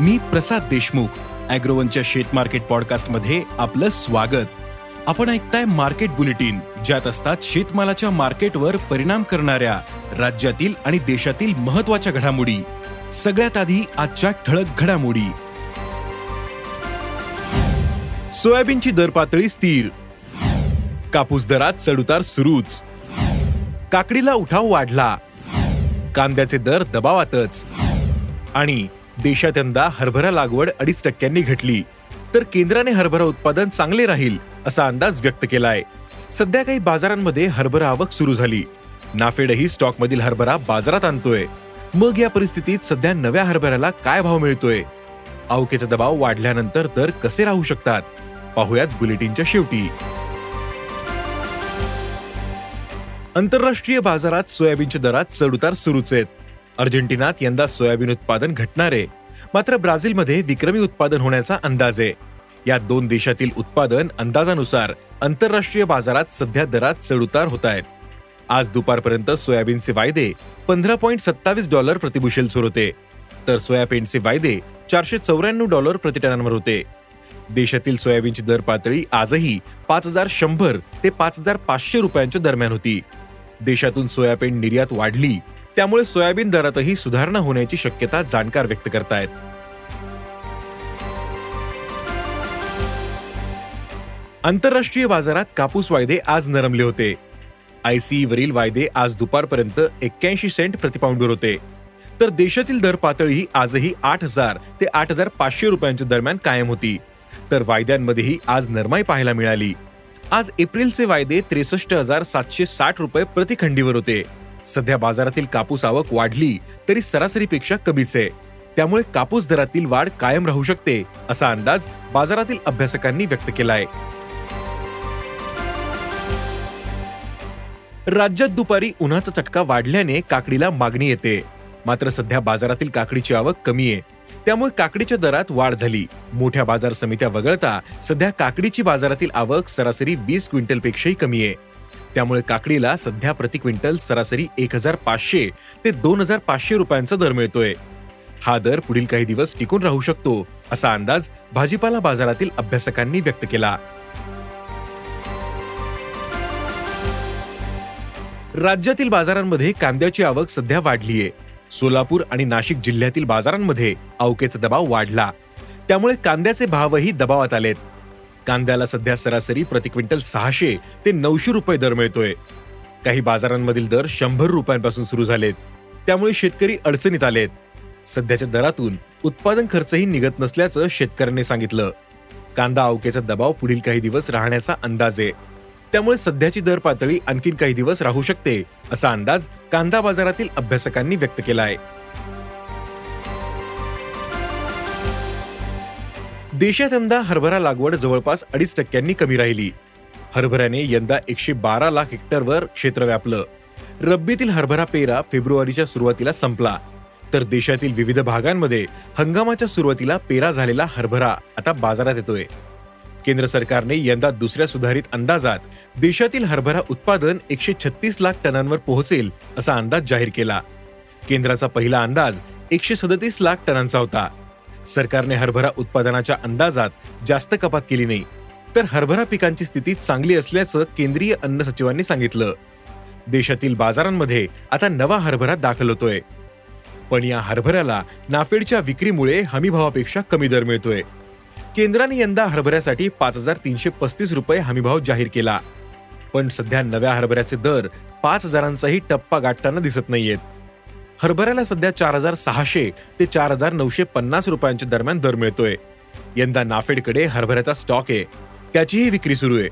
मी प्रसाद देशमुख अॅग्रोवनच्या शेत मार्केट पॉडकास्टमध्ये आपलं स्वागत. आपण ऐकताय मार्केट बुलेटिन ज्यात असतात शेतमालाच्या मार्केटवर परिणाम करणाऱ्या राज्यातील आणि देशातील महत्त्वाच्या घडामोडी. सगळ्यात आधी आजच्या ठळक घडामोडी. सोयाबीनची दर पातळी स्थिर. कापूस दरात चढउतार सुरूच. काकडीला उठाव वाढला. कांद्याचे दर दबावातच. आणि देशात यंदा हरभरा लागवड अडीच टक्क्यांनी घटली. तर केंद्राने हरभरा उत्पादन चांगले राहील असा अंदाज व्यक्त केलाय. सध्या काही बाजारांमध्ये हरभरा आवक सुरू झाली. नाफेडही स्टॉकमधील हरभरा बाजारात आणतोय. मग या परिस्थितीत सध्या नव्या हरभऱ्याला काय भाव मिळतोय? अवकेचा दबाव वाढल्यानंतर दर कसे राहू शकतात? पाहुयात बुलेटिनच्या शेवटी. आंतरराष्ट्रीय बाजारात सोयाबीनच्या दरात चढउतार सुरूच आहेत. अर्जेंटिनात यंदा सोयाबीन उत्पादन घटणार आहे. मात्र ब्राझीलमध्ये विक्रमी उत्पादन होण्याचा अंदाज आहे. या दोन देशातील उत्पादन अंदाजानुसार आंतरराष्ट्रीय बाजारात सध्या दरात चढउतार होत आहेत. आज दुपारपर्यंत सोयाबीनचे वायदे पंधरा पॉईंट सत्तावीस डॉलर प्रतिबुशेलवर होते. तर सोयाबीनचे वायदे चारशे चौऱ्याण्णव डॉलर प्रतिटनांवर होते. देशातील सोयाबीनची दर पातळी आजही पाच हजार शंभर ते पाच हजार पाचशे रुपयांच्या दरम्यान होती. देशातून सोयाबीन निर्यात वाढली त्यामुळे सोयाबीन दरातही सुधारणा होण्याची शक्यता जाणकार व्यक्त करतायत. आंतरराष्ट्रीय बाजारात कापूस वायदे आज नरमले होते. वरील वायदे आज दुपारपर्यंत एक्क्याऐंशी सेंट प्रतिपाऊंडवर होते. तर देशातील दर पातळी आजही आठ हजार ते आठ हजार पाचशे रुपयांच्या दरम्यान कायम होती. तर वायद्यांमध्येही आज नरमाई पाहायला मिळाली. आज एप्रिलचे वायदे त्रेसष्ट हजार सातशे साठ रुपये प्रतिखंडीवर होते. सध्या बाजारातील कापूस आवक वाढली तरी सरासरीपेक्षा कमीच आहे. त्यामुळे कापूस दरातील वाढ कायम राहू शकते असा अंदाज बाजारातील अभ्यासकांनी व्यक्त केलाय. राज्यात दुपारी उन्हाचा चटका वाढल्याने काकडीला मागणी येते. मात्र सध्या बाजारातील काकडीची आवक कमी आहे. त्यामुळे काकडीच्या दरात वाढ झाली. मोठ्या बाजार समित्या वगळता सध्या काकडीची बाजारातील आवक सरासरी वीस क्विंटलपेक्षाही कमी आहे. त्यामुळे काकडीला सध्या प्रति क्विंटल सरासरी एक हजार पाचशे ते दोन हजार पाचशे रुपयांचा दर मिळतोय. हा दर पुढील काही दिवस टिकून राहू शकतो असा अंदाज भाजीपाला बाजारातील अभ्यासकांनी व्यक्त केला. राज्यातील बाजारांमध्ये कांद्याची आवक सध्या वाढलीये. सोलापूर आणि नाशिक जिल्ह्यातील बाजारांमध्ये अवकेचा दबाव वाढला. त्यामुळे कांद्याचे भावही दबावात आलेत. कांद्याला सध्या सरासरी प्रति क्विंटल सहाशे ते नऊशे रुपये दर मिळतोय. काही बाजारांमधील दर शंभर रुपयांपासून सुरू झालेत. त्यामुळे शेतकरी अडचणीत आलेत. सध्याच्या दरातून उत्पादन खर्चही निघत नसल्याचं शेतकऱ्यांनी सांगितलं. कांदा अवकेचा दबाव पुढील काही दिवस राहण्याचा अंदाज. आहे त्यामुळे सध्याची दर पातळी आणखीन काही दिवस राहू शकते असा अंदाज कांदा बाजारातील अभ्यासकांनी व्यक्त केला आहे देशात यंदा हरभरा लागवड जवळपास अडीच टक्क्यांनी कमी राहिली. हरभऱ्याने यंदा एकशे बारा लाख हेक्टरवर क्षेत्र व्यापलं. रब्बीतील हरभरा पेरा फेब्रुवारीच्या सुरुवातीला संपला. तर देशातील विविध भागांमध्ये हंगामाच्या सुरुवातीला पेरा झालेला हरभरा आता बाजारात येतोय. केंद्र सरकारने यंदा दुसऱ्या सुधारित अंदाजात देशातील हरभरा उत्पादन एकशे छत्तीस लाख टनांवर पोहोचेल असा अंदाज जाहीर केला. केंद्राचा पहिला अंदाज एकशे सदतीस लाख टनांचा होता. सरकारने हरभरा उत्पादनाच्या अंदाजात जास्त कपात केली नाही. तर हरभरा पिकांची स्थिती चांगली असल्याचं केंद्रीय अन्न सचिवांनी सांगितलं. देशातील बाजारांमध्ये आता नवा हरभरा दाखल होतोय. पण या हरभऱ्याला नाफेडच्या विक्रीमुळे हमीभावापेक्षा कमी दर मिळतोय. केंद्राने यंदा हरभऱ्यासाठी पाच हजार तीनशे पस्तीस रुपये हमीभाव जाहीर केला. पण सध्या नव्या हरभऱ्याचे दर पाच हजारांचाही टप्पा गाठताना दिसत नाहीयेत. हरभऱ्याला सध्या चार हजार सहाशे ते चार हजार नऊशे पन्नास रुपयांच्या दरम्यान दर मिळतोय. यंदा नाफेडकडे हरभऱ्याचा स्टॉक आहे. त्याचीही विक्री सुरू आहे.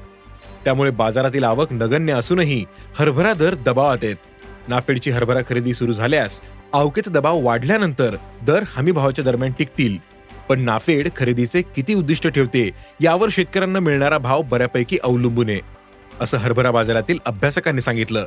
त्यामुळे बाजारातील आवक नगण्य असूनही हरभरा दर दबावात आहेत. नाफेडची हरभरा खरेदी सुरू झाल्यास आवकेचा दबाव वाढल्यानंतर दर हमी भावाच्या दरम्यान टिकतील. पण नाफेड खरेदीचे किती उद्दिष्ट ठेवते यावर शेतकऱ्यांना मिळणारा भाव बऱ्यापैकी अवलंबून आहे. असं हरभरा बाजारातील अभ्यासकांनी सांगितलं.